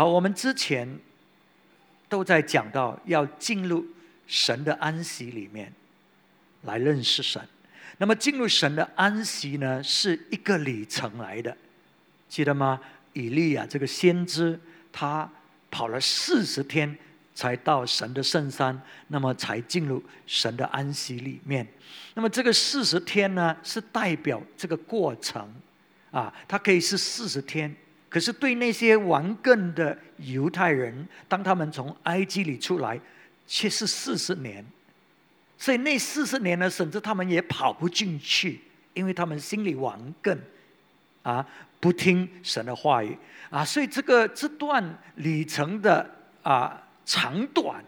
好，我们之前都在讲到要进入神的安息里面来认识神。那么进入神的安息呢，是一个里程来的，记得吗？以利亚这个先知，他跑了四十天才到神的圣山，那么才进入神的安息里面。那么这个四十天呢，是代表这个过程啊，它可以是四十天，可是对那些顽梗的犹太人，当他们从埃及里出来，却是四十年。所以那四十年呢，甚至他们也跑不进去，因为他们心里顽梗，啊，不听神的话语啊，所以这个这段旅程的啊长短，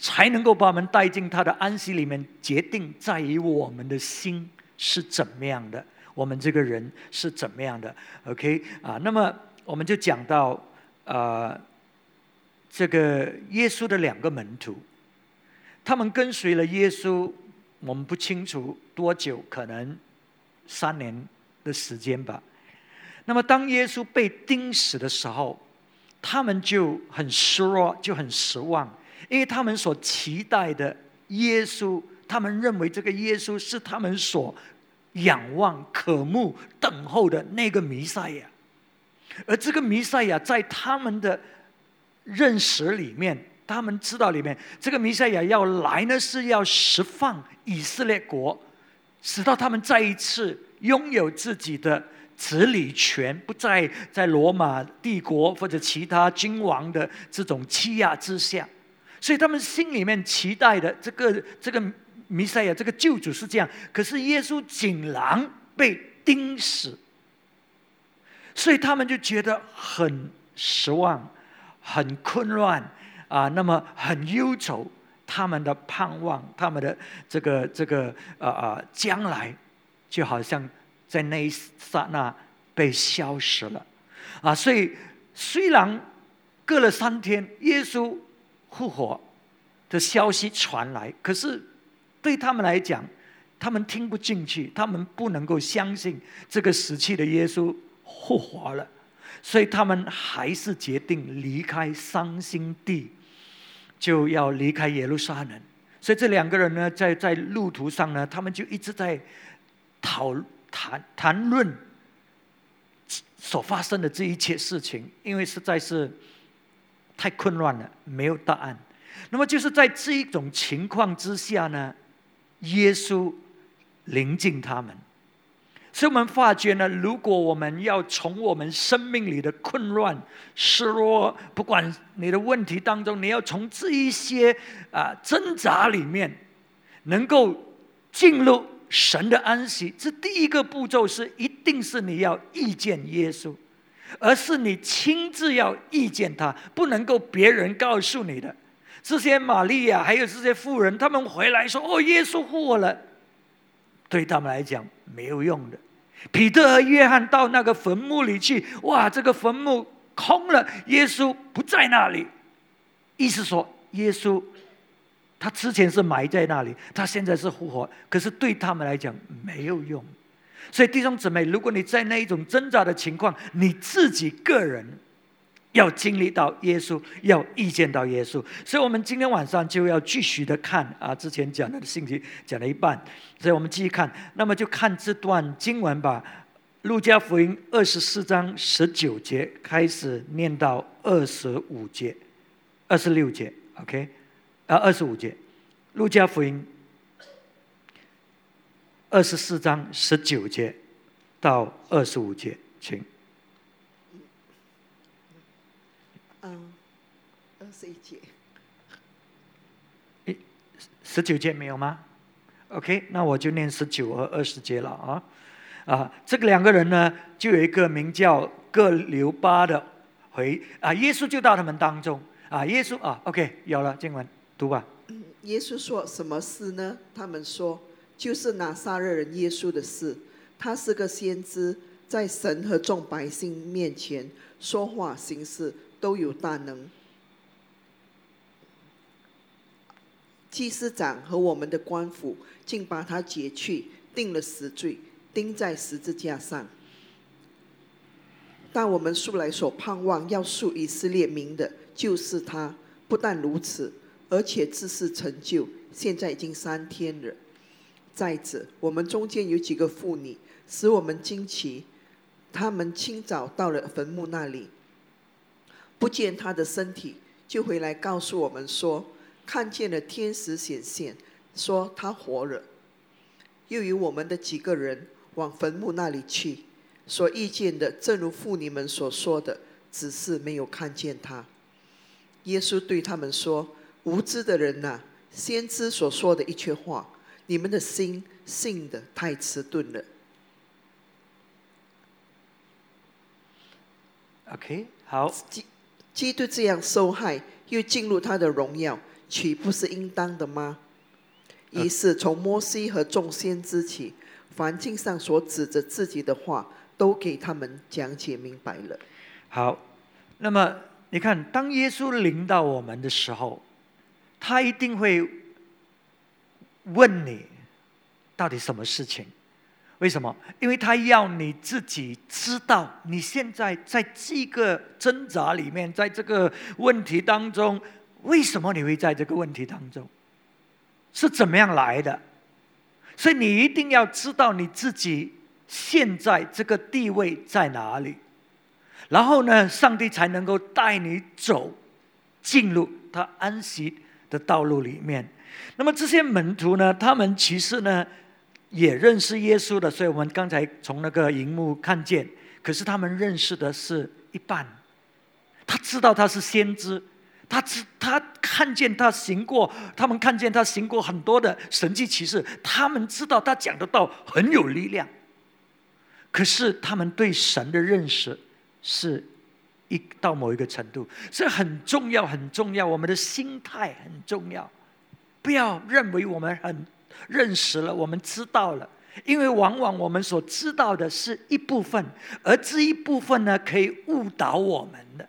才能够把我们带进他的安息里面。决定在于我们的心是怎么样的，我们这个人是怎么样的。OK 啊，那么我们就讲到啊，这个耶稣的两个门徒。他们跟随了耶稣，我们不清楚多久，可能三年的时间吧。那么当耶稣被钉死的时候，他们就很失落，就很失望，因为他们所期待的耶稣，他们认为这个耶稣是他们所仰望、渴慕、等候的那个弥赛亚，而这个弥赛亚在他们的认识里面。他们知道里面这个弥赛亚要来呢，是要释放以色列国，使到他们再一次拥有自己的治理权，不再在罗马帝国或者其他君王的这种欺压之下。所以他们心里面期待的这个这个弥赛亚这个救主是这样，可是耶稣竟然被钉死，所以他们就觉得很失望，很混乱。啊，那么很忧愁，他们的盼望，他们的这个这个呃呃将来，就好像在那一刹那被消失了，啊，所以虽然隔了三天，耶稣复活的消息传来，可是对他们来讲，他们听不进去，他们不能够相信这个死去的耶稣复活了，所以他们还是决定离开伤心地。就要离开耶路撒冷，所以这两个人呢，在在路途上呢，他们就一直在讨谈谈论所发生的这一切事情，因为实在是太混乱了，没有答案。那么就是在这一种情况之下呢，耶稣临近他们。所以我们发觉呢，如果我们要从我们生命里的混乱、失落，不管你的问题当中，你要从这一些啊挣扎里面，能够进入神的安息，这第一个步骤是，一定是你要遇见耶稣，而是你亲自要遇见他，不能够别人告诉你的。这些玛利亚还有这些妇人，他们回来说：“哦，耶稣复活了。”对他们来讲没有用的。彼得和约翰到那个坟墓里去，哇，这个坟墓空了，耶稣不在那里。意思说，耶稣他之前是埋在那里，他现在是复活，可是对他们来讲没有用。所以弟兄姊妹，如果你在那一种挣扎的情况，你自己个人。要经历到耶稣，要遇见到耶稣，所以我们今天晚上就要继续的看啊，之前讲的信息讲了一半，所以我们继续看，那么就看这段经文吧，《路加福音》二十四章十九节开始念到二十五节，二十六节，OK，啊，二十五节，《路加福音》二十四章十九节到二十五节，请。嗯，二十一节，一十九节没有吗？OK，那我就念十九和二十节了啊啊！这个两个人呢，就有一个名叫各留巴的回啊，耶稣就到他们当中啊，耶稣啊，OK，有了经文读吧。耶稣说什么事呢？他们说就是拿撒勒人耶稣的事，他是个先知，在神和众百姓面前说话行事。都有大能，祭司长和我们的官府竟把他解去，定了死罪，钉在十字架上。但我们素来所盼望要树以色列名的，就是他。不但如此，而且自事成就，现在已经三天了。再者，我们中间有几个妇女，使我们惊奇。他们清早到了坟墓那里，不见他的身体，就回来告诉我们说，看见了天使显现，说他活了。又有我们的几个人往坟墓那里去，所遇见的正如妇女们所说的，只是没有看见他。耶稣对他们说：“无知的人呐，先知所说的一句话，你们的心信的太迟钝了。” OK，好。基基督这样受害，又进入他的荣耀，岂不是应当的吗？于是从摩西和众先知起，凡经上所指着自己的话，都给他们讲解明白了。好，那么你看，当耶稣领到我们的时候，他一定会问你，到底什么事情？为什么？因为他要你自己知道，你现在在这个挣扎里面，在这个问题当中，为什么你会在这个问题当中？是怎么样来的？所以你一定要知道你自己现在这个地位在哪里，然后呢，上帝才能够带你走进入他安息的道路里面。那么这些门徒呢？他们其实呢？也认识耶稣的，所以我们刚才从那个荧幕看见。可是他们认识的是一半。他知道他是先知，他知他看见他行过，他们看见他行过很多的神迹奇事，他们知道他讲的道很有力量。可是他们对神的认识是一到某一个程度，这很重要，很重要。我们的心态很重要，不要认为我们很。认识了，我们知道了，因为往往我们所知道的是一部分，而这一部分呢，可以误导我们的，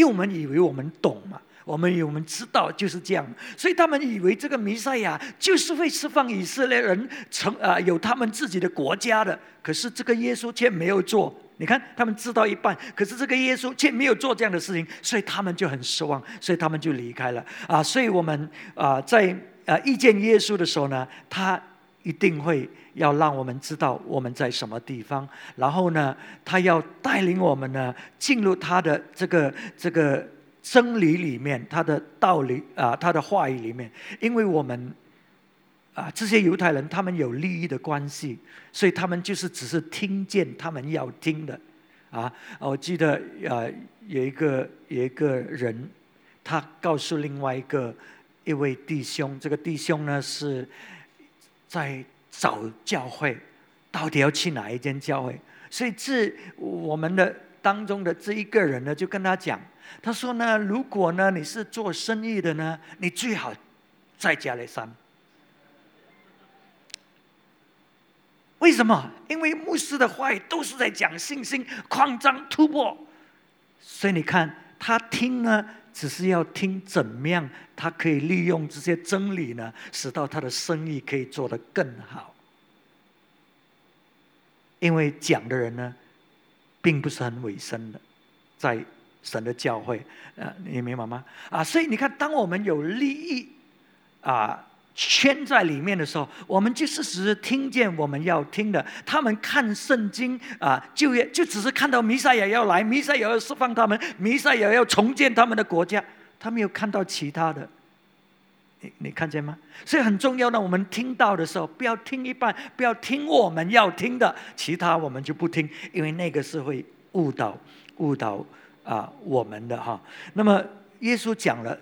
因为我们以为我们懂嘛，我们以为我们知道就是这样，所以他们以为这个弥赛亚就是会释放以色列人成啊有他们自己的国家的，可是这个耶稣却没有做，你看他们知道一半，可是这个耶稣却没有做这样的事情，所以他们就很失望，所以他们就离开了啊，所以我们啊在。啊，遇见耶稣的时候呢，他一定会要让我们知道我们在什么地方，然后呢，他要带领我们呢进入他的这个这个真理里面，他的道理啊，他的话语里面。因为我们啊，这些犹太人他们有利益的关系，所以他们就是只是听见他们要听的啊。我记得啊，有一个有一个人，他告诉另外一个。一位弟兄，这个弟兄呢是在找教会，到底要去哪一间教会？所以这我们的当中的这一个人呢，就跟他讲，他说呢，如果呢你是做生意的呢，你最好在加利山。为什么？因为牧师的话语都是在讲信心、扩张、突破，所以你看他听呢。只是要听怎么样，他可以利用这些真理呢，使到他的生意可以做得更好。因为讲的人呢，并不是很委身的，在神的教会，呃，你明白吗？啊，所以你看，当我们有利益啊。圈在里面的时候，我们就是只是听见我们要听的。他们看圣经啊，就业就只是看到弥赛亚要来，弥赛亚要释放他们，弥赛亚要重建他们的国家，他没有看到其他的。你你看见吗？所以很重要的，我们听到的时候，不要听一半，不要听我们要听的，其他我们就不听，因为那个是会误导误导啊我们的哈。那么耶稣讲了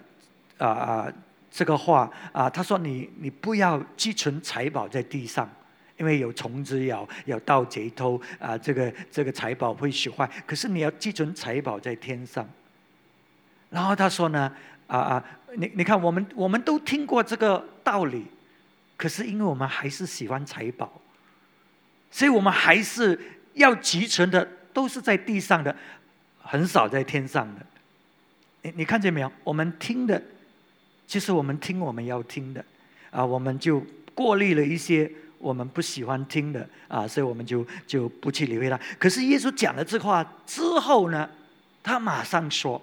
啊啊。这个话啊，他说：“你你不要积存财宝在地上，因为有虫子咬，有盗贼偷啊，这个这个财宝会损坏。可是你要积存财宝在天上。”然后他说呢：“啊啊，你你看，我们我们都听过这个道理，可是因为我们还是喜欢财宝，所以我们还是要积存的都是在地上的，很少在天上的。你你看见没有？我们听的。”其实我们听我们要听的，啊，我们就过滤了一些我们不喜欢听的啊，所以我们就就不去理会他。可是耶稣讲了这话之后呢，他马上说：“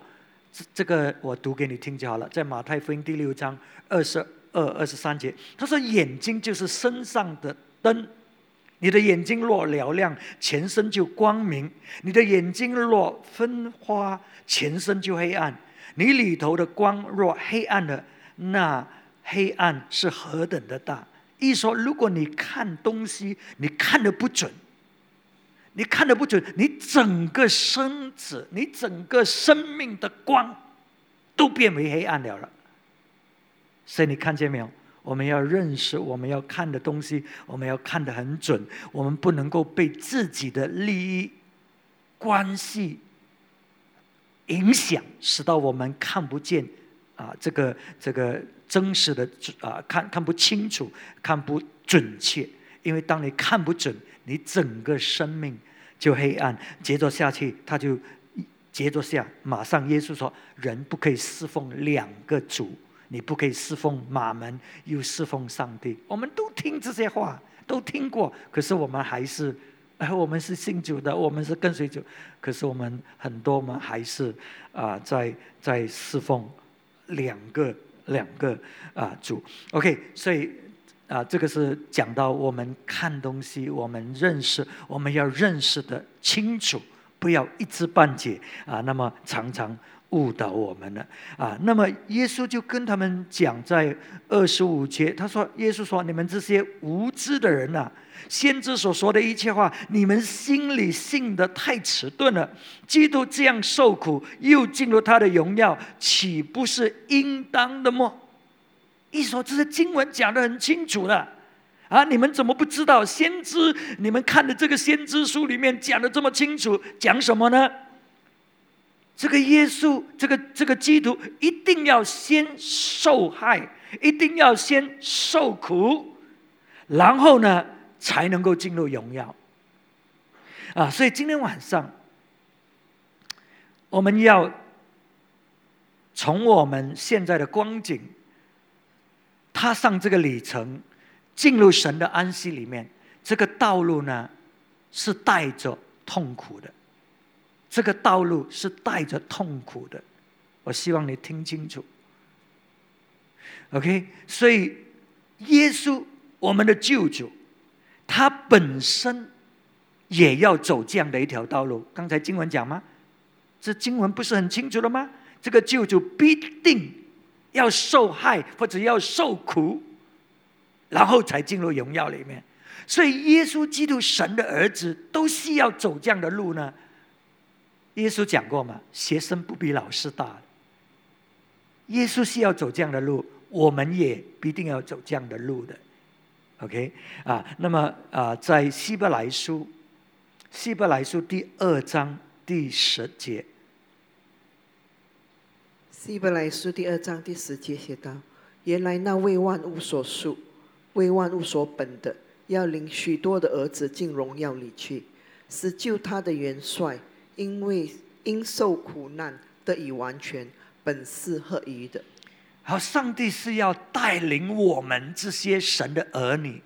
这这个我读给你听就好了。”在马太福音第六章二十二、二十三节，他说：“眼睛就是身上的灯，你的眼睛若嘹亮，全身就光明；你的眼睛若分花，全身就黑暗。你里头的光若黑暗了，那黑暗是何等的大！”一说，如果你看东西，你看的不准，你看的不准，你整个身子，你整个生命的光，都变为黑暗了了。所以你看见没有？我们要认识，我们要看的东西，我们要看得很准，我们不能够被自己的利益关系影响，使到我们看不见啊，这个这个。真实的啊，看看不清楚，看不准确，因为当你看不准，你整个生命就黑暗。接着下去，他就接着下，马上耶稣说：“人不可以侍奉两个主，你不可以侍奉马门，又侍奉上帝。”我们都听这些话，都听过，可是我们还是，我们是信主的，我们是跟随主，可是我们很多，我们还是啊，在在侍奉两个。两个啊主，OK，所以啊，这个是讲到我们看东西，我们认识，我们要认识的清楚，不要一知半解啊。那么常常误导我们了啊。那么耶稣就跟他们讲，在二十五节，他说：“耶稣说，你们这些无知的人呐。”先知所说的一切话，你们心里信的太迟钝了。基督这样受苦，又进入他的荣耀，岂不是应当的吗？一说这些经文讲的很清楚了，啊，你们怎么不知道？先知，你们看的这个先知书里面讲的这么清楚，讲什么呢？这个耶稣，这个这个基督，一定要先受害，一定要先受苦，然后呢？才能够进入荣耀啊！所以今天晚上，我们要从我们现在的光景踏上这个旅程，进入神的安息里面。这个道路呢，是带着痛苦的。这个道路是带着痛苦的。我希望你听清楚。OK，所以耶稣，我们的救主。他本身也要走这样的一条道路。刚才经文讲吗？这经文不是很清楚了吗？这个救主必定要受害或者要受苦，然后才进入荣耀里面。所以，耶稣基督神的儿子都需要走这样的路呢。耶稣讲过嘛？学生不比老师大。耶稣是要走这样的路，我们也必定要走这样的路的。OK 啊，那么啊，在希伯来书，希伯来书第二章第十节，希伯来书第二章第十节写道：“原来那为万物所述、为万物所本的，要领许多的儿子进荣耀里去，是救他的元帅，因为因受苦难得以完全，本是合宜的。”好，上帝是要带领我们这些神的儿女。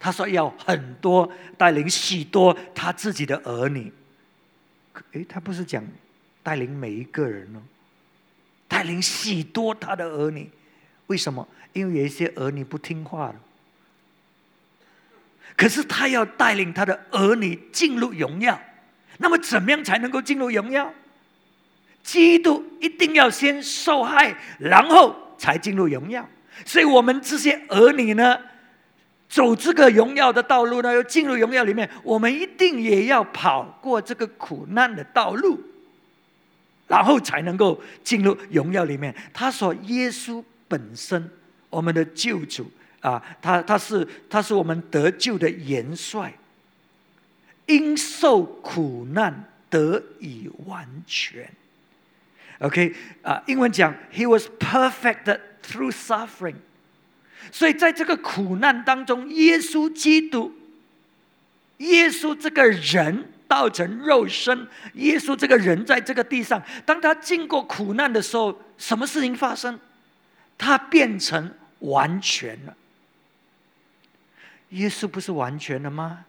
他说要很多带领许多他自己的儿女。诶，他不是讲带领每一个人哦，带领许多他的儿女。为什么？因为有一些儿女不听话了。可是他要带领他的儿女进入荣耀。那么怎么样才能够进入荣耀？基督一定要先受害，然后才进入荣耀。所以，我们这些儿女呢，走这个荣耀的道路呢，要进入荣耀里面，我们一定也要跑过这个苦难的道路，然后才能够进入荣耀里面。他说：“耶稣本身，我们的救主啊，他他是他是我们得救的元帅，因受苦难得以完全。” OK 啊，英文讲，He was perfect through suffering。所以在这个苦难当中，耶稣基督，耶稣这个人道成肉身，耶稣这个人在这个地上，当他经过苦难的时候，什么事情发生？他变成完全了。耶稣不是完全了吗？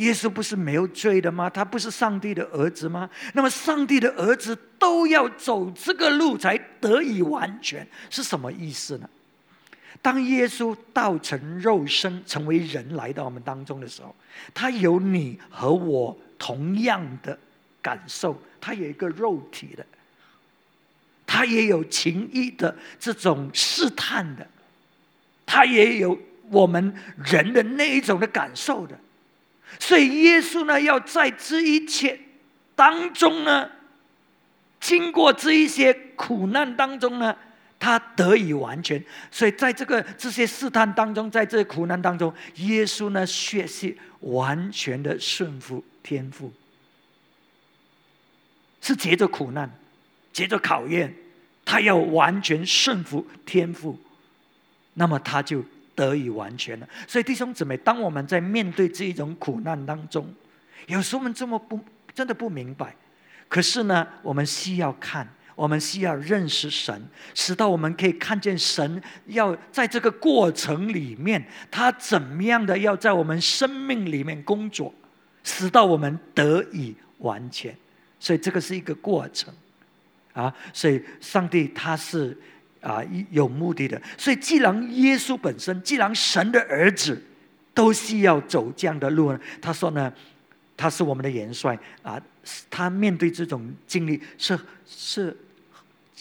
耶稣不是没有罪的吗？他不是上帝的儿子吗？那么上帝的儿子都要走这个路才得以完全，是什么意思呢？当耶稣道成肉身，成为人来到我们当中的时候，他有你和我同样的感受，他有一个肉体的，他也有情意的这种试探的，他也有我们人的那一种的感受的，所以耶稣呢，要在这一切当中呢，经过这一些苦难当中呢。他得以完全，所以在这个这些试探当中，在这苦难当中，耶稣呢，学习完全的顺服天赋，是接着苦难，接着考验，他要完全顺服天赋，那么他就得以完全了。所以弟兄姊妹，当我们在面对这一种苦难当中，有时候我们这么不真的不明白，可是呢，我们需要看。我们需要认识神，使到我们可以看见神要在这个过程里面，他怎么样的要在我们生命里面工作，使到我们得以完全。所以这个是一个过程啊！所以上帝他是啊有目的的。所以既然耶稣本身，既然神的儿子都需要走这样的路呢，他说呢，他是我们的元帅啊，他面对这种经历是是。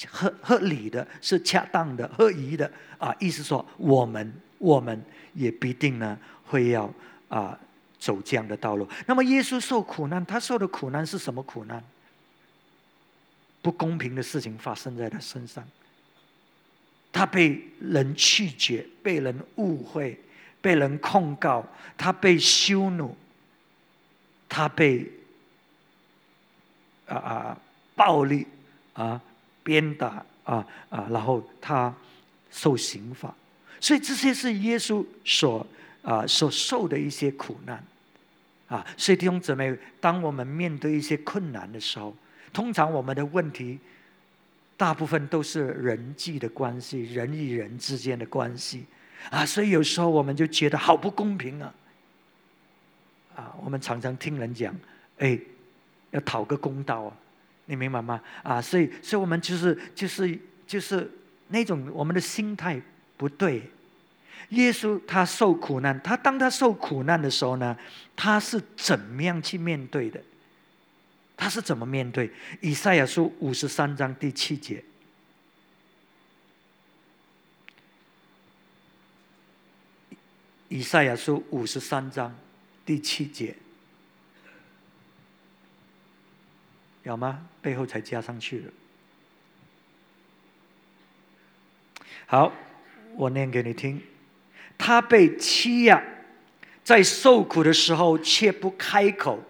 合合理的是恰当的、合宜的啊！意思说，我们我们也必定呢会要啊走这样的道路。那么，耶稣受苦难，他受的苦难是什么苦难？不公平的事情发生在他身上，他被人拒绝，被人误会，被人控告，他被羞辱，他被啊啊暴力啊！鞭打啊啊，然后他受刑罚，所以这些是耶稣所啊所受的一些苦难啊。所以弟兄姊妹，当我们面对一些困难的时候，通常我们的问题大部分都是人际的关系，人与人之间的关系啊。所以有时候我们就觉得好不公平啊啊！我们常常听人讲，哎，要讨个公道啊。你明白吗？啊，所以，所以我们就是就是就是那种我们的心态不对。耶稣他受苦难，他当他受苦难的时候呢，他是怎么样去面对的？他是怎么面对？以赛亚书五十三章第七节。以赛亚书五十三章第七节。有吗？背后才加上去的。好，我念给你听。他被欺压，在受苦的时候却不开口。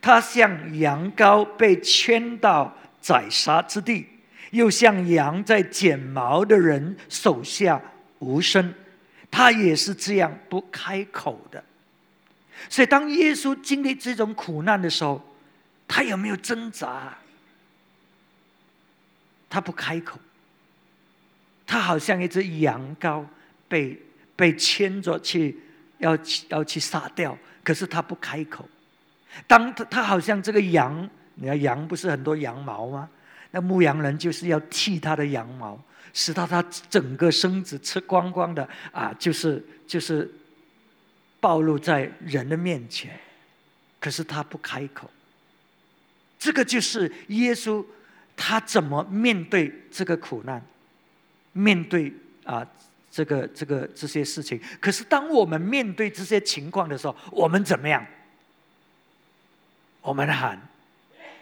他像羊羔被圈到宰杀之地，又像羊在剪毛的人手下无声。他也是这样不开口的。所以，当耶稣经历这种苦难的时候，他有没有挣扎？他不开口，他好像一只羊羔被被牵着去，要要去杀掉，可是他不开口。当他他好像这个羊，你看羊不是很多羊毛吗？那牧羊人就是要剃他的羊毛，使到他整个身子吃光光的啊，就是就是暴露在人的面前，可是他不开口。这个就是耶稣，他怎么面对这个苦难，面对啊这个这个这些事情？可是当我们面对这些情况的时候，我们怎么样？我们喊，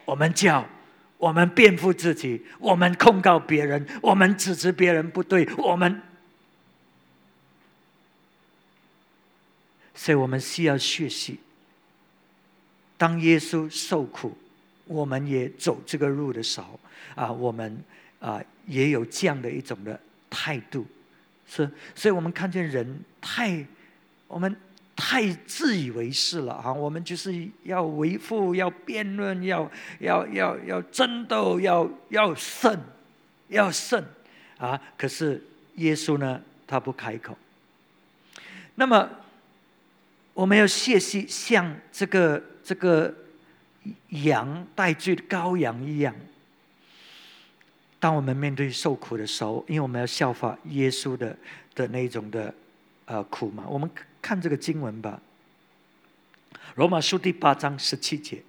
我们叫，我们辩护自己，我们控告别人，我们指责别人不对，我们，所以我们需要学习，当耶稣受苦。我们也走这个路的时候，啊，我们啊也有这样的一种的态度，是，所以我们看见人太，我们太自以为是了啊，我们就是要维护、要辩论、要要要要争斗、要要胜、要胜啊！可是耶稣呢，他不开口。那么我们要学习像这个这个羊带罪的羔羊一样。当我们面对受苦的时候，因为我们要效法耶稣的的那种的呃苦嘛，我们看这个经文吧。罗马书第八章十七节，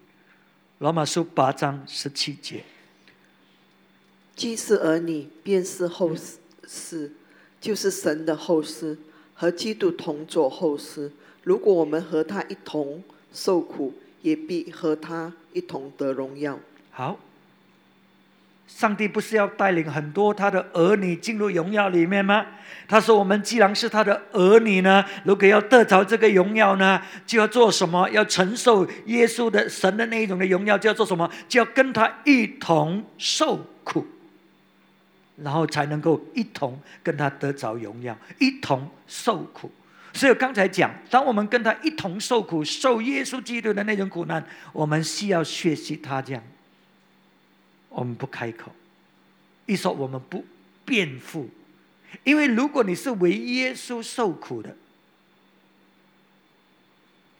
罗马书八章十七节，既是儿女，便是后世，就是神的后世，和基督同作后世。如果我们和他一同受苦，也必和他一同得荣耀。好，上帝不是要带领很多他的儿女进入荣耀里面吗？他说：“我们既然是他的儿女呢，如果要得着这个荣耀呢，就要做什么？要承受耶稣的神的那一种的荣耀，就要做什么？就要跟他一同受苦，然后才能够一同跟他得着荣耀，一同受苦。”所以刚才讲，当我们跟他一同受苦，受耶稣基督的那种苦难，我们需要学习他这样。我们不开口，一说我们不辩护，因为如果你是为耶稣受苦的，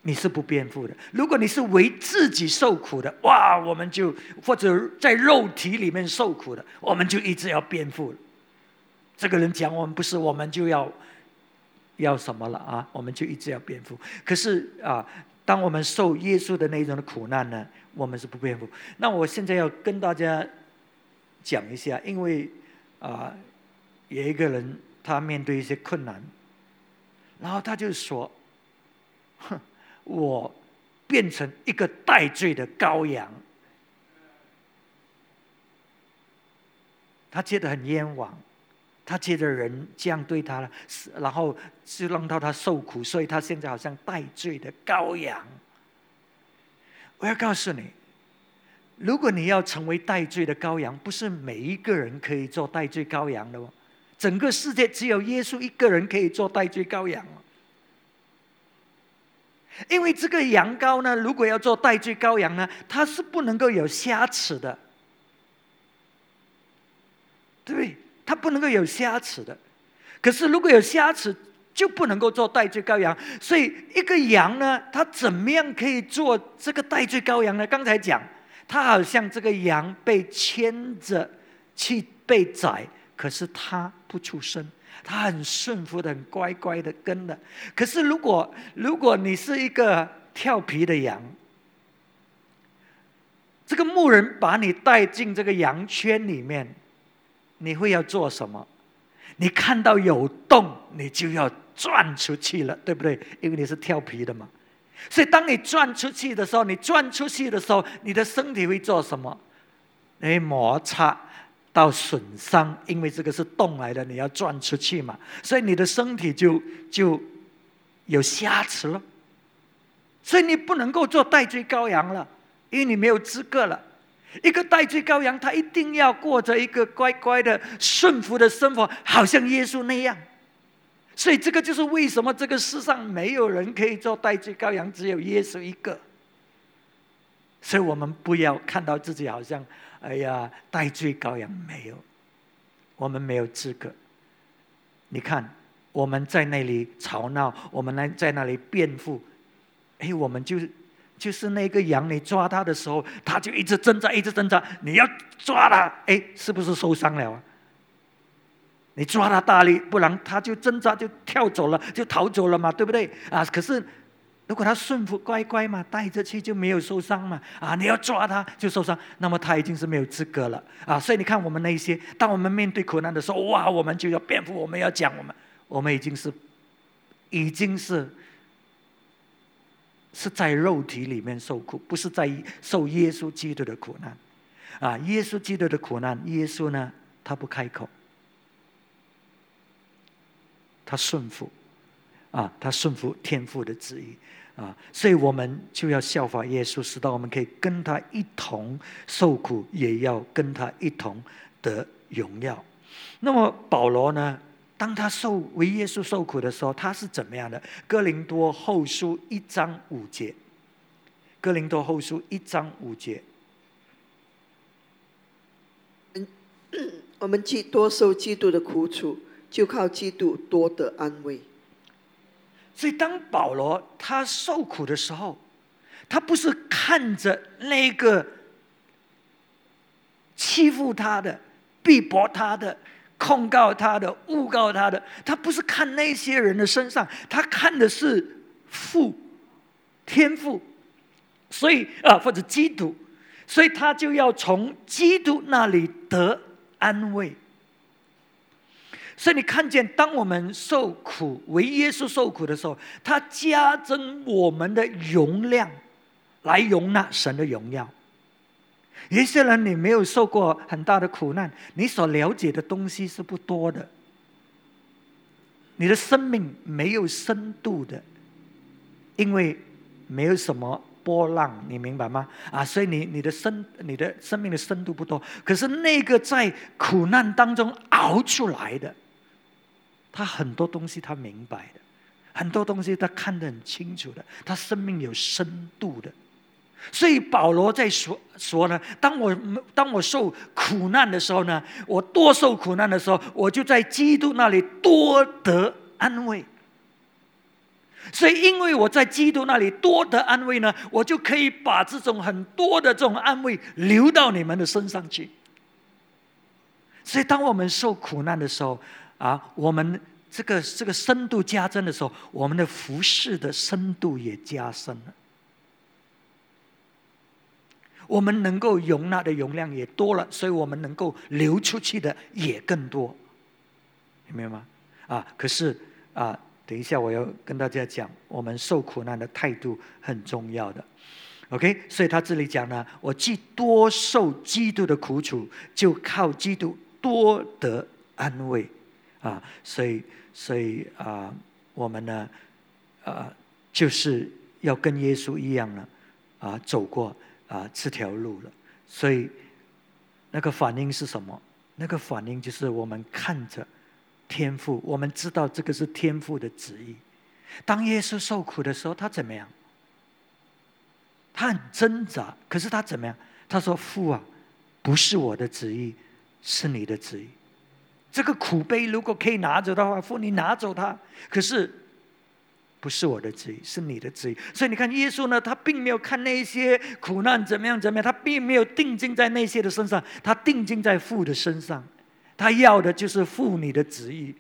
你是不辩护的；如果你是为自己受苦的，哇，我们就或者在肉体里面受苦的，我们就一直要辩护。这个人讲我们不是，我们就要。要什么了啊？我们就一直要辩护。可是啊，当我们受耶稣的那种的苦难呢，我们是不辩护。那我现在要跟大家讲一下，因为啊，有一个人他面对一些困难，然后他就说：“哼，我变成一个戴罪的羔羊。”他觉得很冤枉。他觉得人这样对他了，然后是让到他受苦，所以他现在好像戴罪的羔羊。我要告诉你，如果你要成为戴罪的羔羊，不是每一个人可以做戴罪羔羊的哦。整个世界只有耶稣一个人可以做戴罪羔羊因为这个羊羔呢，如果要做戴罪羔羊呢，它是不能够有瑕疵的，对？它不能够有瑕疵的，可是如果有瑕疵，就不能够做代罪羔羊。所以一个羊呢，它怎么样可以做这个代罪羔羊呢？刚才讲，它好像这个羊被牵着去被宰，可是它不出声，它很顺服的、很乖乖的跟的。可是如果如果你是一个调皮的羊，这个牧人把你带进这个羊圈里面。你会要做什么？你看到有洞，你就要转出去了，对不对？因为你是跳皮的嘛。所以当你转出去的时候，你转出去的时候，你的身体会做什么？你摩擦到损伤，因为这个是洞来的，你要转出去嘛。所以你的身体就就有瑕疵了。所以你不能够做代罪羔羊了，因为你没有资格了。一个代罪羔羊，他一定要过着一个乖乖的顺服的生活，好像耶稣那样。所以，这个就是为什么这个世上没有人可以做代罪羔羊，只有耶稣一个。所以我们不要看到自己好像，哎呀，代罪羔羊没有，我们没有资格。你看，我们在那里吵闹，我们来在那里辩护，哎，我们就。就是那个羊，你抓它的时候，它就一直挣扎，一直挣扎。你要抓它，哎，是不是受伤了啊？你抓它大力，不然它就挣扎，就跳走了，就逃走了嘛，对不对？啊，可是如果它顺服乖乖嘛，带着去就没有受伤嘛。啊，你要抓它就受伤，那么它已经是没有资格了啊。所以你看，我们那些，当我们面对苦难的时候，哇，我们就要辩护，我们要讲，我们，我们已经是，已经是。是在肉体里面受苦，不是在受耶稣基督的苦难。啊，耶稣基督的苦难，耶稣呢，他不开口，他顺服，啊，他顺服天父的旨意，啊，所以我们就要效法耶稣，使到我们可以跟他一同受苦，也要跟他一同得荣耀。那么保罗呢？当他受为耶稣受苦的时候，他是怎么样的？哥林多后书一章五节。哥林多后书一章五节。嗯，我们既多受基督的苦楚，就靠基督多得安慰。所以当保罗他受苦的时候，他不是看着那个欺负他的、逼迫他的、控告他的、诬告他的，他不是看那些人的身上，他看的是父、天父，所以啊，或者基督，所以他就要从基督那里得安慰。所以你看见，当我们受苦为耶稣受苦的时候，他加增我们的容量，来容纳神的荣耀。有些人你没有受过很大的苦难，你所了解的东西是不多的，你的生命没有深度的，因为没有什么波浪，你明白吗？啊，所以你你的生你的生命的深度不多。可是那个在苦难当中熬出来的。他很多东西他明白的，很多东西他看得很清楚的，他生命有深度的，所以保罗在说说呢，当我当我受苦难的时候呢，我多受苦难的时候，我就在基督那里多得安慰。所以因为我在基督那里多得安慰呢，我就可以把这种很多的这种安慰流到你们的身上去。所以当我们受苦难的时候，啊，我们这个这个深度加增的时候，我们的服饰的深度也加深了。我们能够容纳的容量也多了，所以我们能够流出去的也更多，明白吗？啊，可是啊，等一下我要跟大家讲，我们受苦难的态度很重要的。OK，所以他这里讲呢，我既多受基督的苦楚，就靠基督多得安慰。啊，所以，所以啊，我们呢，啊，就是要跟耶稣一样呢，啊，走过啊这条路了。所以，那个反应是什么？那个反应就是我们看着天父，我们知道这个是天父的旨意。当耶稣受苦的时候，他怎么样？他很挣扎，可是他怎么样？他说：“父啊，不是我的旨意，是你的旨意。”这个苦悲如果可以拿走的话，父你拿走它。可是不是我的旨意，是你的旨意。所以你看，耶稣呢，他并没有看那些苦难怎么样怎么样，他并没有定睛在那些的身上，他定睛在父的身上。他要的就是父你的旨意，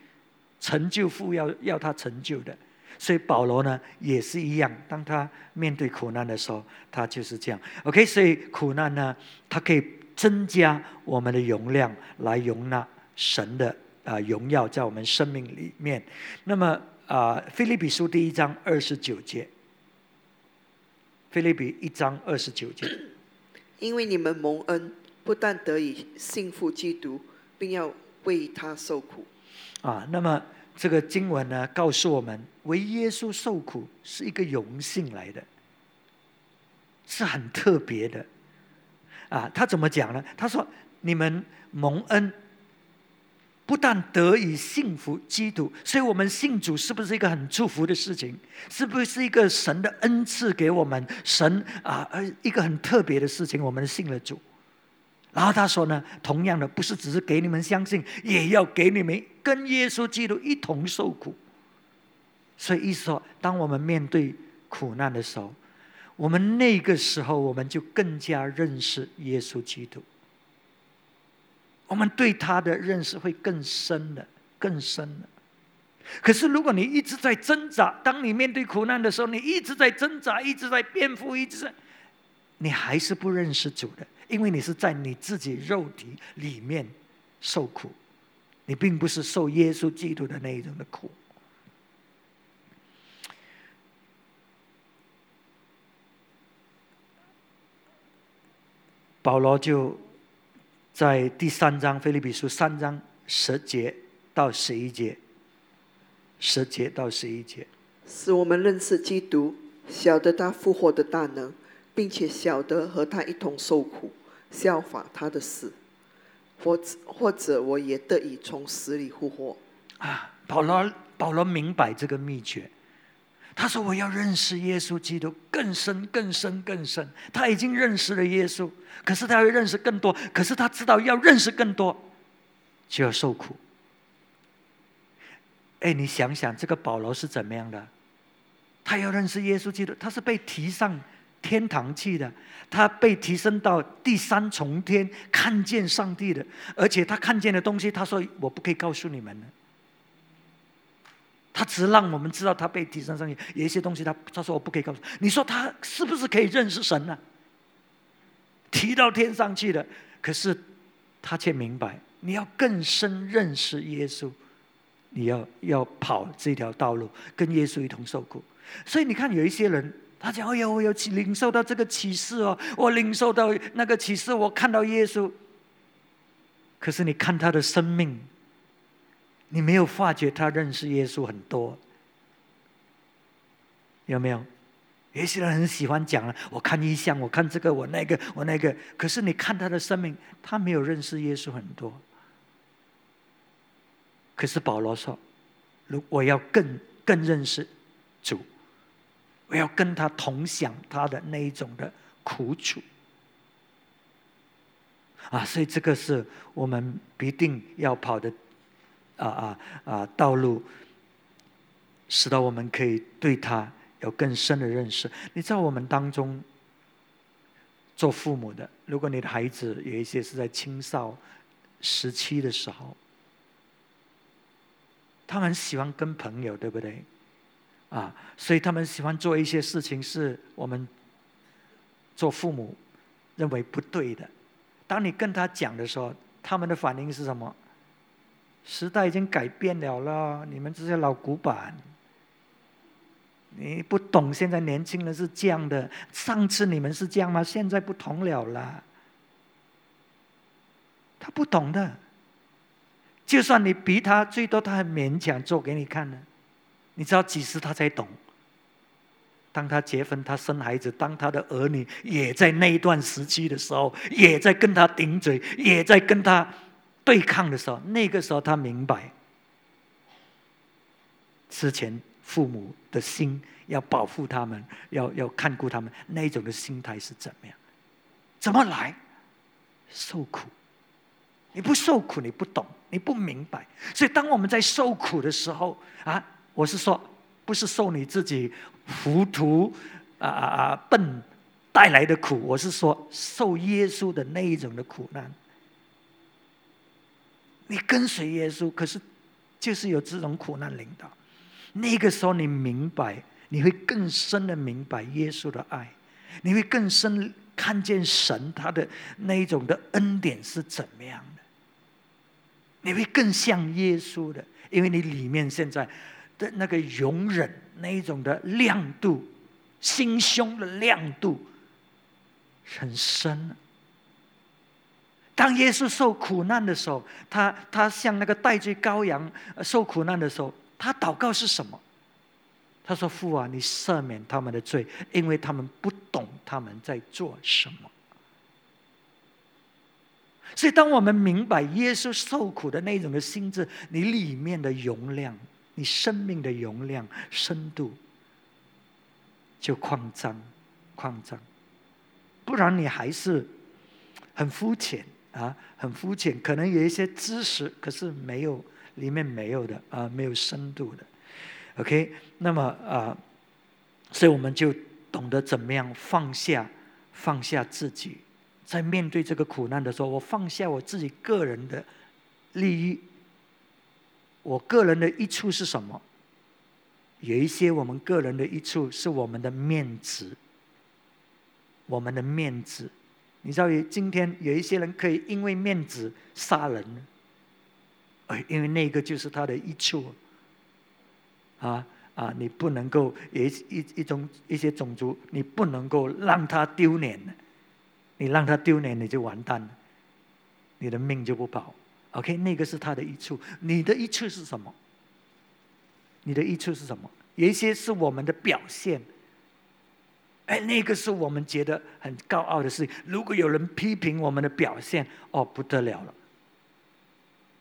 成就父要要他成就的。所以保罗呢也是一样，当他面对苦难的时候，他就是这样。OK，所以苦难呢，它可以增加我们的容量来容纳。神的啊荣耀在我们生命里面。那么啊，《菲利比书》第一章二十九节，《菲利比》一章二十九节，因为你们蒙恩，不但得以信服基督，并要为他受苦。啊，那么这个经文呢，告诉我们，为耶稣受苦是一个荣幸来的，是很特别的。啊，他怎么讲呢？他说：“你们蒙恩。”不但得以幸福基督，所以我们信主是不是一个很祝福的事情？是不是一个神的恩赐给我们？神啊，呃，一个很特别的事情，我们信了主。然后他说呢，同样的，不是只是给你们相信，也要给你们跟耶稣基督一同受苦。所以意思说，当我们面对苦难的时候，我们那个时候我们就更加认识耶稣基督。我们对他的认识会更深的，更深的。可是，如果你一直在挣扎，当你面对苦难的时候，你一直在挣扎，一直在辩护，一直在，你还是不认识主的，因为你是在你自己肉体里面受苦，你并不是受耶稣基督的那一种的苦。保罗就。在第三章《菲利比书》三章十节到十一节，十节到十一节，使我们认识基督，晓得他复活的大能，并且晓得和他一同受苦，效法他的死，或或者我也得以从死里复活。啊，保罗保罗明白这个秘诀。他说：“我要认识耶稣基督更深、更深、更深。他已经认识了耶稣，可是他要认识更多。可是他知道要认识更多，就要受苦。哎，你想想，这个保罗是怎么样的？他要认识耶稣基督，他是被提上天堂去的，他被提升到第三重天，看见上帝的，而且他看见的东西，他说我不可以告诉你们的。他只让我们知道他被提升上去，有一些东西他他说我不可以告诉你，说他是不是可以认识神呢？提到天上去的，可是他却明白，你要更深认识耶稣，你要要跑这条道路，跟耶稣一同受苦。所以你看，有一些人，他讲：“哎呀，我有领受到这个启示哦，我领受到那个启示，我看到耶稣。”可是你看他的生命。你没有发觉他认识耶稣很多，有没有？有些人很喜欢讲了，我看异象，我看这个，我那个，我那个。可是你看他的生命，他没有认识耶稣很多。可是保罗说：“如我要更更认识主，我要跟他同享他的那一种的苦楚。”啊，所以这个是我们必定要跑的。啊啊啊！道路使得我们可以对他有更深的认识。你知道，我们当中做父母的，如果你的孩子有一些是在青少时期的时候，他们喜欢跟朋友，对不对？啊，所以他们喜欢做一些事情，是我们做父母认为不对的。当你跟他讲的时候，他们的反应是什么？时代已经改变了了，你们这些老古板，你不懂。现在年轻人是这样的，上次你们是这样吗？现在不同了啦。他不懂的，就算你逼他，最多他还勉强做给你看呢。你知道几时他才懂？当他结婚，他生孩子，当他的儿女也在那一段时期的时候，也在跟他顶嘴，也在跟他。对抗的时候，那个时候他明白，之前父母的心要保护他们，要要看顾他们，那种的心态是怎么样？怎么来？受苦。你不受苦，你不懂，你不明白。所以，当我们在受苦的时候啊，我是说，不是受你自己糊涂啊啊啊笨带来的苦，我是说受耶稣的那一种的苦难。你跟随耶稣，可是就是有这种苦难领导。那个时候，你明白，你会更深的明白耶稣的爱，你会更深看见神他的那一种的恩典是怎么样的。你会更像耶稣的，因为你里面现在的那个容忍那一种的亮度，心胸的亮度很深。当耶稣受苦难的时候，他他像那个戴罪羔羊受苦难的时候，他祷告是什么？他说：“父啊，你赦免他们的罪，因为他们不懂他们在做什么。”所以，当我们明白耶稣受苦的那种的心智，你里面的容量，你生命的容量、深度就扩张、扩张，不然你还是很肤浅。啊，很肤浅，可能有一些知识，可是没有里面没有的啊，没有深度的。OK，那么啊，所以我们就懂得怎么样放下，放下自己，在面对这个苦难的时候，我放下我自己个人的利益，我个人的益处是什么？有一些我们个人的益处是我们的面子，我们的面子。你知道，今天有一些人可以因为面子杀人，哎，因为那个就是他的一处。啊啊，你不能够有一一一种一些种族，你不能够让他丢脸你让他丢脸，你就完蛋了，你的命就不保。OK，那个是他的一处，你的一处是什么？你的一处是什么？有一些是我们的表现。哎，那个是我们觉得很高傲的事情。如果有人批评我们的表现，哦，不得了了，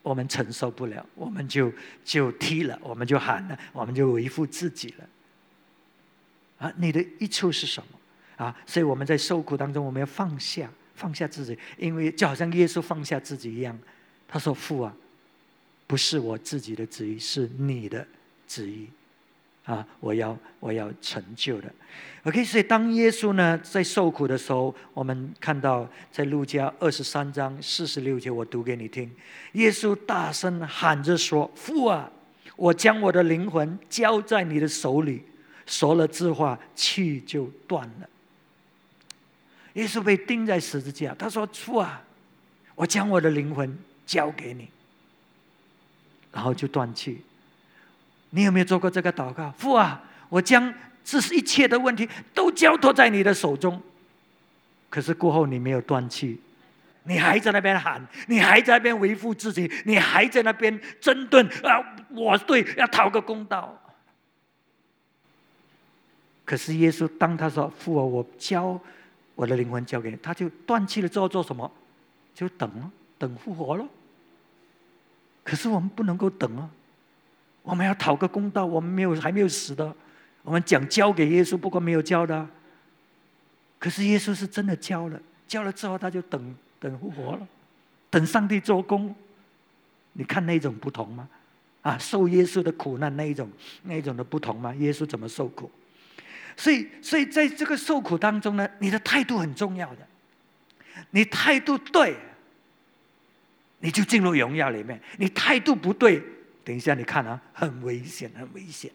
我们承受不了，我们就就踢了，我们就喊了，我们就维护自己了。啊，你的益处是什么？啊，所以我们在受苦当中，我们要放下，放下自己，因为就好像耶稣放下自己一样。他说：“父啊，不是我自己的旨意，是你的旨意。”啊，我要我要成就的。OK，所以当耶稣呢在受苦的时候，我们看到在路加二十三章四十六节，我读给你听。耶稣大声喊着说：“父啊，我将我的灵魂交在你的手里。”说了这话，气就断了。耶稣被钉在十字架，他说：“父啊，我将我的灵魂交给你。”然后就断气。你有没有做过这个祷告？父啊，我将这是一切的问题都交托在你的手中。可是过后你没有断气，你还在那边喊，你还在那边维护自己，你还在那边争论啊！我对，要讨个公道。可是耶稣当他说：“父啊，我交我的灵魂交给你。”他就断气了之后做什么？就等，等复活了。可是我们不能够等啊！我们要讨个公道，我们没有还没有死的，我们讲交给耶稣，不过没有交的。可是耶稣是真的交了，交了之后他就等等复活了，等上帝做工。你看那种不同吗？啊，受耶稣的苦难那一种那一种的不同吗？耶稣怎么受苦？所以，所以在这个受苦当中呢，你的态度很重要的。你态度对，你就进入荣耀里面；你态度不对。等一下，你看啊，很危险，很危险。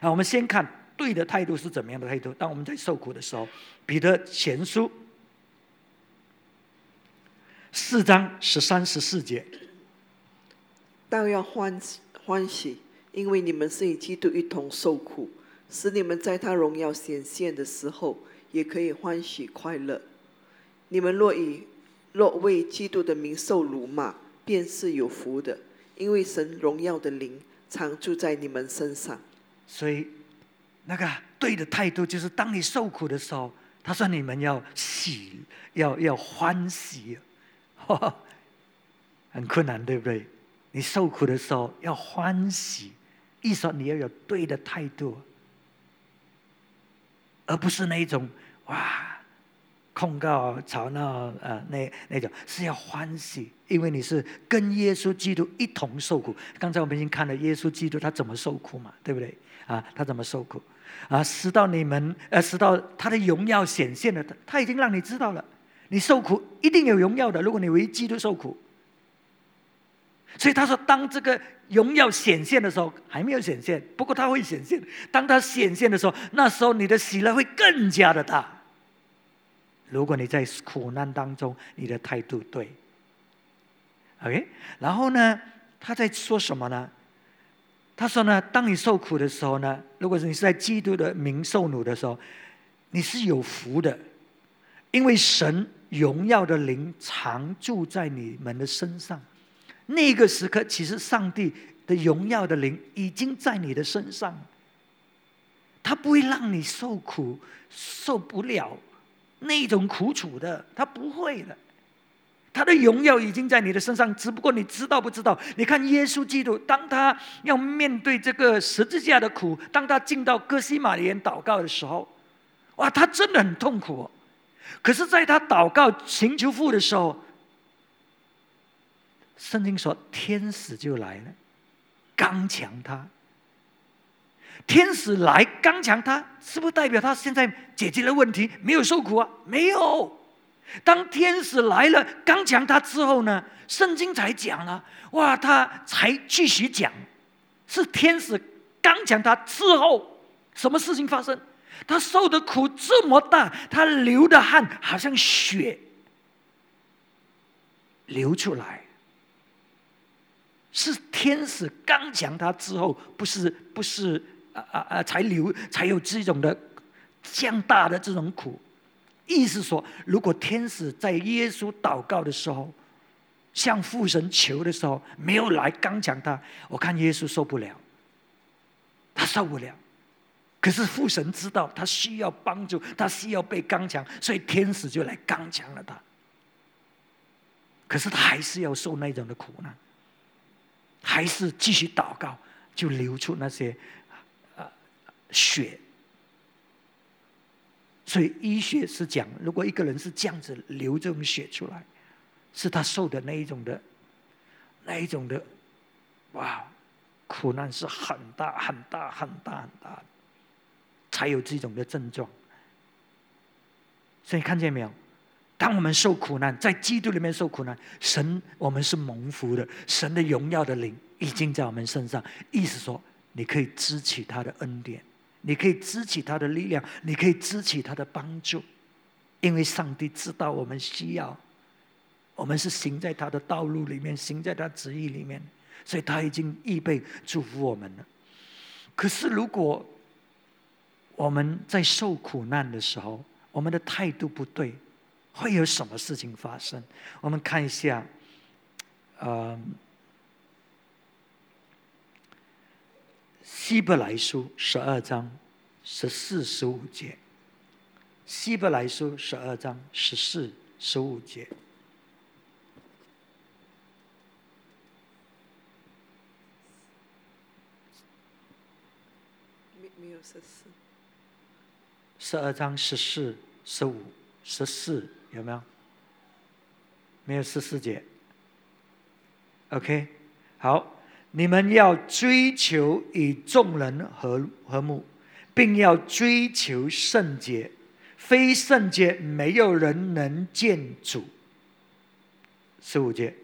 啊，我们先看对的态度是怎么样的态度。当我们在受苦的时候，彼得前书四章十三十四节，但要欢欢喜，因为你们是与基督一同受苦，使你们在他荣耀显现的时候，也可以欢喜快乐。你们若以若为基督的名受辱骂，便是有福的。因为神荣耀的灵常住在你们身上，所以那个对的态度就是：当你受苦的时候，他说你们要喜，要要欢喜，很困难，对不对？你受苦的时候要欢喜，意思说你要有对的态度，而不是那一种哇。控告、吵闹，呃，那那种是要欢喜，因为你是跟耶稣基督一同受苦。刚才我们已经看了耶稣基督他怎么受苦嘛，对不对？啊，他怎么受苦？啊，直到你们，呃，直到他的荣耀显现了，他他已经让你知道了，你受苦一定有荣耀的。如果你为基督受苦，所以他说，当这个荣耀显现的时候，还没有显现，不过他会显现。当他显现的时候，那时候你的喜乐会更加的大。如果你在苦难当中，你的态度对，OK，然后呢，他在说什么呢？他说呢，当你受苦的时候呢，如果是你是在基督的名受辱的时候，你是有福的，因为神荣耀的灵常住在你们的身上。那个时刻，其实上帝的荣耀的灵已经在你的身上，他不会让你受苦，受不了。那种苦楚的，他不会的。他的荣耀已经在你的身上，只不过你知道不知道？你看耶稣基督，当他要面对这个十字架的苦，当他进到哥西玛园祷告的时候，哇，他真的很痛苦哦。可是，在他祷告寻求父的时候，圣经说天使就来了，刚强他。天使来刚强他，是不是代表他现在解决了问题，没有受苦啊？没有。当天使来了刚强他之后呢？圣经才讲了，哇，他才继续讲，是天使刚强他之后，什么事情发生？他受的苦这么大，他流的汗好像血流出来，是天使刚强他之后，不是不是。啊啊！才流才有这种的降大的这种苦，意思说，如果天使在耶稣祷告的时候，向父神求的时候，没有来刚强他，我看耶稣受不了，他受不了。可是父神知道他需要帮助，他需要被刚强，所以天使就来刚强了他。可是他还是要受那种的苦难，还是继续祷告，就流出那些。血，所以医学是讲，如果一个人是这样子流这种血出来，是他受的那一种的，那一种的，哇，苦难是很大很大很大很大，才有这种的症状。所以看见没有？当我们受苦难，在基督里面受苦难，神我们是蒙福的，神的荣耀的灵已经在我们身上。意思说，你可以支起他的恩典，你可以支起他的力量，你可以支起他的帮助，因为上帝知道我们需要，我们是行在他的道路里面，行在他旨意里面，所以他已经预备祝福我们了。可是如果我们在受苦难的时候，我们的态度不对。会有什么事情发生？我们看一下，呃，《希伯来书》十二章十四、十五节，《希伯来书》十二章十四、十五节，没没有十四，十二章十四、十五、十四。有没有？没有十四节。OK，好，你们要追求与众人和和睦，并要追求圣洁，非圣洁没有人能见主。十五节，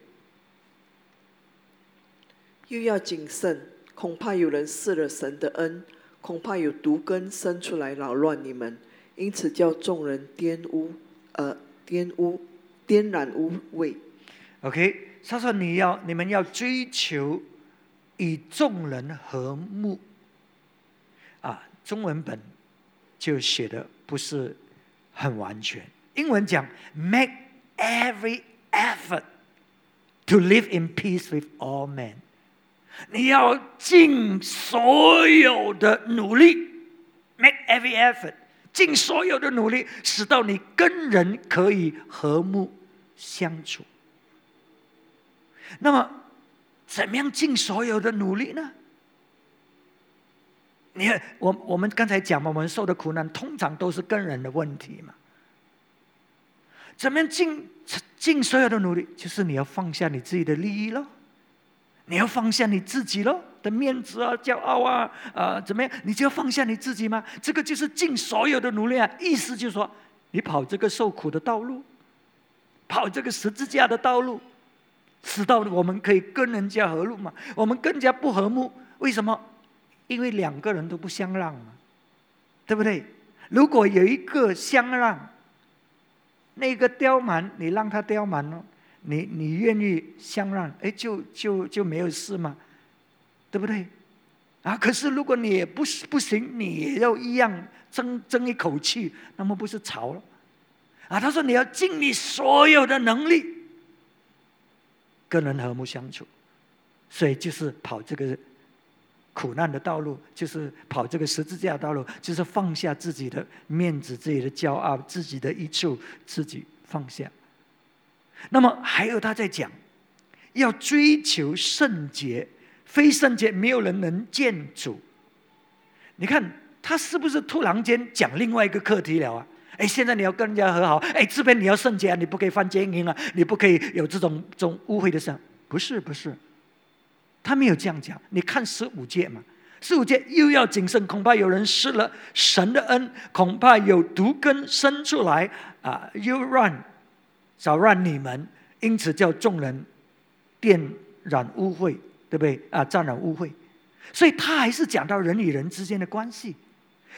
又要谨慎，恐怕有人试了神的恩，恐怕有毒根生出来扰乱你们，因此叫众人玷污，呃。颠污、颠染污秽。OK，他说你要、你们要追求与众人和睦。啊，中文本就写的不是很完全。英文讲 “make every effort to live in peace with all men”，你要尽所有的努力，make every effort。尽所有的努力，使到你跟人可以和睦相处。那么，怎么样尽所有的努力呢？你看，我我们刚才讲嘛，我们受的苦难通常都是跟人的问题嘛。怎么样尽尽所有的努力？就是你要放下你自己的利益喽，你要放下你自己喽。的面子啊，骄傲啊，啊，怎么样？你就要放下你自己吗？这个就是尽所有的努力啊！意思就是说，你跑这个受苦的道路，跑这个十字架的道路，直到我们可以跟人家和睦嘛？我们更加不和睦，为什么？因为两个人都不相让嘛，对不对？如果有一个相让，那个刁蛮，你让他刁蛮了，你你愿意相让，哎，就就就没有事嘛。对不对？啊！可是如果你也不不行，你也要一样争争一口气，那么不是吵了？啊！他说你要尽你所有的能力，跟人和睦相处，所以就是跑这个苦难的道路，就是跑这个十字架道路，就是放下自己的面子、自己的骄傲、自己的一处，自己放下。那么还有他在讲，要追求圣洁。非圣洁，没有人能见主。你看他是不是突然间讲另外一个课题了啊？哎，现在你要跟人家和好，哎，这边你要圣洁啊，你不可以犯奸淫啊，你不可以有这种这种污秽的事。不是不是，他没有这样讲。你看十五诫嘛，十五诫又要谨慎，恐怕有人失了神的恩，恐怕有毒根生出来啊，又让少让你们，因此叫众人玷染污秽。对不对啊？沾染污秽，所以他还是讲到人与人之间的关系。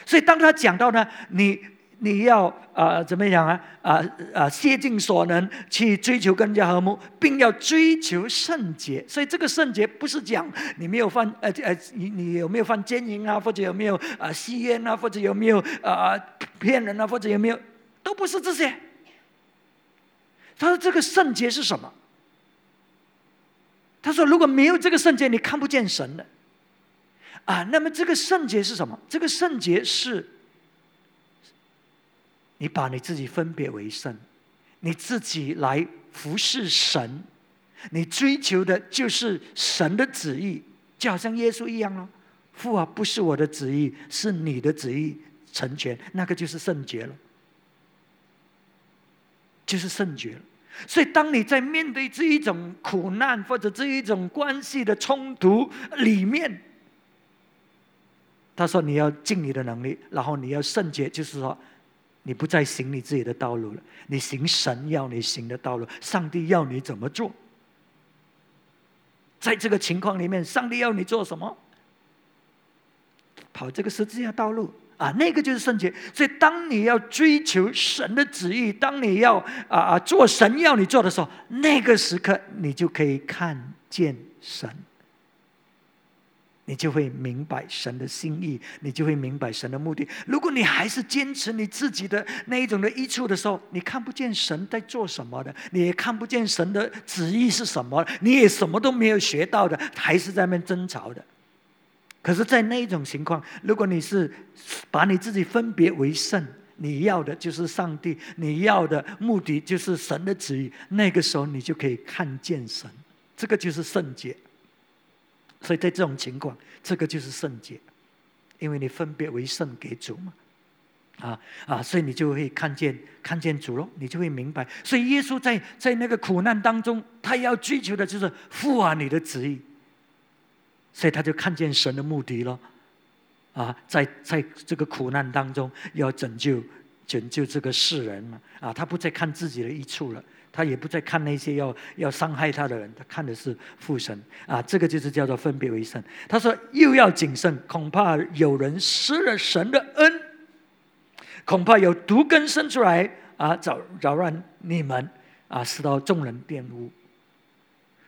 所以当他讲到呢，你你要啊怎么样啊啊啊竭尽所能去追求更加和睦，并要追求圣洁。所以这个圣洁不是讲你没有犯呃呃你你有没有犯奸淫啊，或者有没有啊吸烟啊，或者有没有啊骗人啊，或者有没有都不是这些。他说这个圣洁是什么？他说：“如果没有这个圣洁，你看不见神的啊。那么这个圣洁是什么？这个圣洁是，你把你自己分别为圣，你自己来服侍神，你追求的就是神的旨意，就好像耶稣一样咯。父啊，不是我的旨意，是你的旨意成全，那个就是圣洁了，就是圣洁了。所以，当你在面对这一种苦难或者这一种关系的冲突里面，他说你要尽你的能力，然后你要圣洁，就是说，你不再行你自己的道路了，你行神要你行的道路。上帝要你怎么做？在这个情况里面，上帝要你做什么？跑这个十字架道路。啊，那个就是圣洁。所以，当你要追求神的旨意，当你要啊啊做神要你做的时候，那个时刻你就可以看见神，你就会明白神的心意，你就会明白神的目的。如果你还是坚持你自己的那一种的益处的时候，你看不见神在做什么的，你也看不见神的旨意是什么，你也什么都没有学到的，还是在那边争吵的。可是，在那一种情况，如果你是把你自己分别为圣，你要的就是上帝，你要的目的就是神的旨意，那个时候你就可以看见神，这个就是圣洁。所以在这种情况，这个就是圣洁，因为你分别为圣给主嘛，啊啊，所以你就会看见看见主喽，你就会明白。所以耶稣在在那个苦难当中，他要追求的就是父啊，你的旨意。所以他就看见神的目的喽，啊，在在这个苦难当中要拯救拯救这个世人嘛，啊，他不再看自己的益处了，他也不再看那些要要伤害他的人，他看的是父神，啊，这个就是叫做分别为圣。他说又要谨慎，恐怕有人失了神的恩，恐怕有毒根生出来啊，扰扰乱你们啊，使到众人玷污，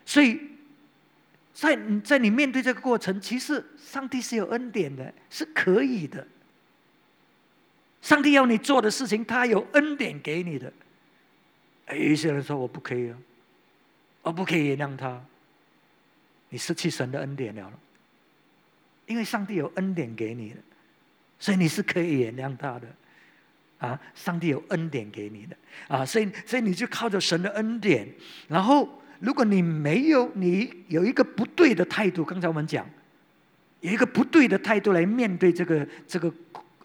所以。在在你面对这个过程，其实上帝是有恩典的，是可以的。上帝要你做的事情，他有恩典给你的。有一些人说我不可以啊，我不可以原谅他，你失去神的恩典了。因为上帝有恩典给你的，所以你是可以原谅他的。啊，上帝有恩典给你的啊，所以所以你就靠着神的恩典，然后。如果你没有，你有一个不对的态度，刚才我们讲，有一个不对的态度来面对这个这个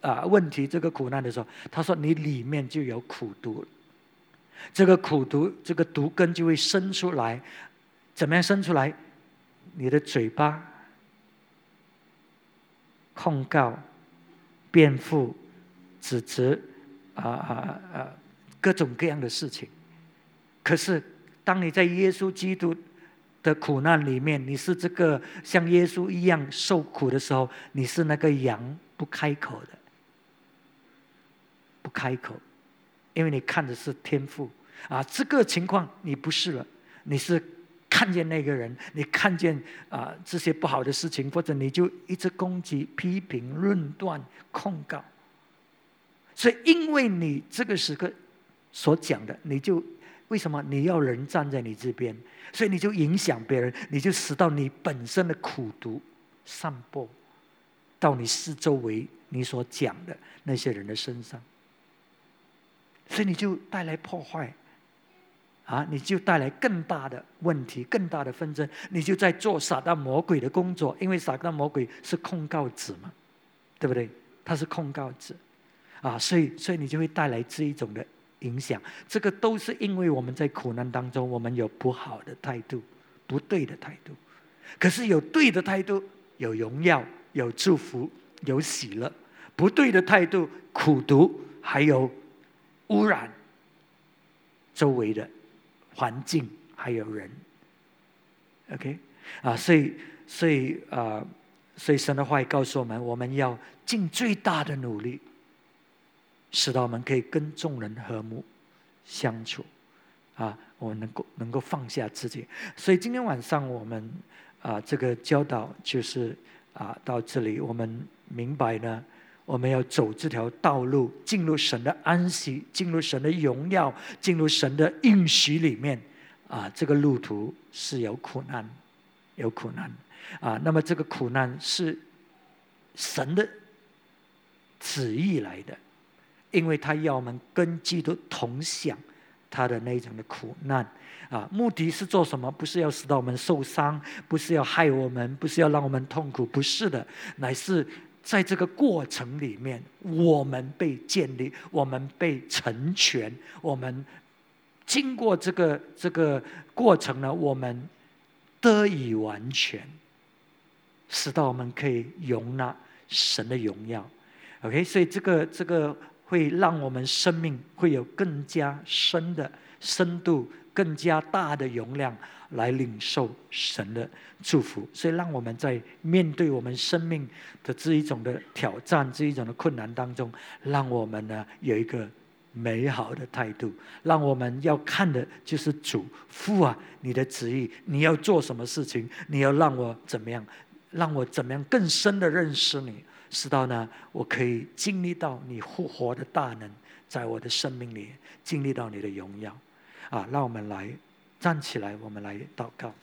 啊问题、这个苦难的时候，他说你里面就有苦毒，这个苦毒、这个毒根就会生出来，怎么样生出来？你的嘴巴控告、辩护、指责啊啊啊各种各样的事情，可是。当你在耶稣基督的苦难里面，你是这个像耶稣一样受苦的时候，你是那个羊不开口的，不开口，因为你看的是天赋啊。这个情况你不是了，你是看见那个人，你看见啊这些不好的事情，或者你就一直攻击、批评、论断、控告。所以，因为你这个时刻所讲的，你就。为什么你要人站在你这边？所以你就影响别人，你就使到你本身的苦毒散播到你四周围你所讲的那些人的身上，所以你就带来破坏啊！你就带来更大的问题、更大的纷争。你就在做撒旦魔鬼的工作，因为撒旦魔鬼是控告者嘛，对不对？他是控告者啊，所以所以你就会带来这一种的。影响，这个都是因为我们在苦难当中，我们有不好的态度，不对的态度。可是有对的态度，有荣耀，有祝福，有喜乐；不对的态度，苦毒，还有污染周围的环境，还有人。OK，啊，所以，所以，啊，所以神的话也告诉我们，我们要尽最大的努力。使到我们可以跟众人和睦相处，啊，我们能够能够放下自己。所以今天晚上我们啊，这个教导就是啊，到这里我们明白呢，我们要走这条道路，进入神的安息，进入神的荣耀，进入神的应许里面啊，这个路途是有苦难，有苦难啊。那么这个苦难是神的旨意来的。因为他要我们跟基督同享他的那种的苦难啊，目的是做什么？不是要使到我们受伤，不是要害我们，不是要让我们痛苦，不是的，乃是在这个过程里面，我们被建立，我们被成全，我们经过这个这个过程呢，我们得以完全，使到我们可以容纳神的荣耀。OK，所以这个这个会让我们生命会有更加深的深度、更加大的容量来领受神的祝福。所以，让我们在面对我们生命的这一种的挑战、这一种的困难当中，让我们呢有一个美好的态度。让我们要看的就是主父啊，你的旨意，你要做什么事情？你要让我怎么样？让我怎么样更深的认识你？直到呢，我可以经历到你复活的大能，在我的生命里经历到你的荣耀，啊，让我们来站起来，我们来祷告。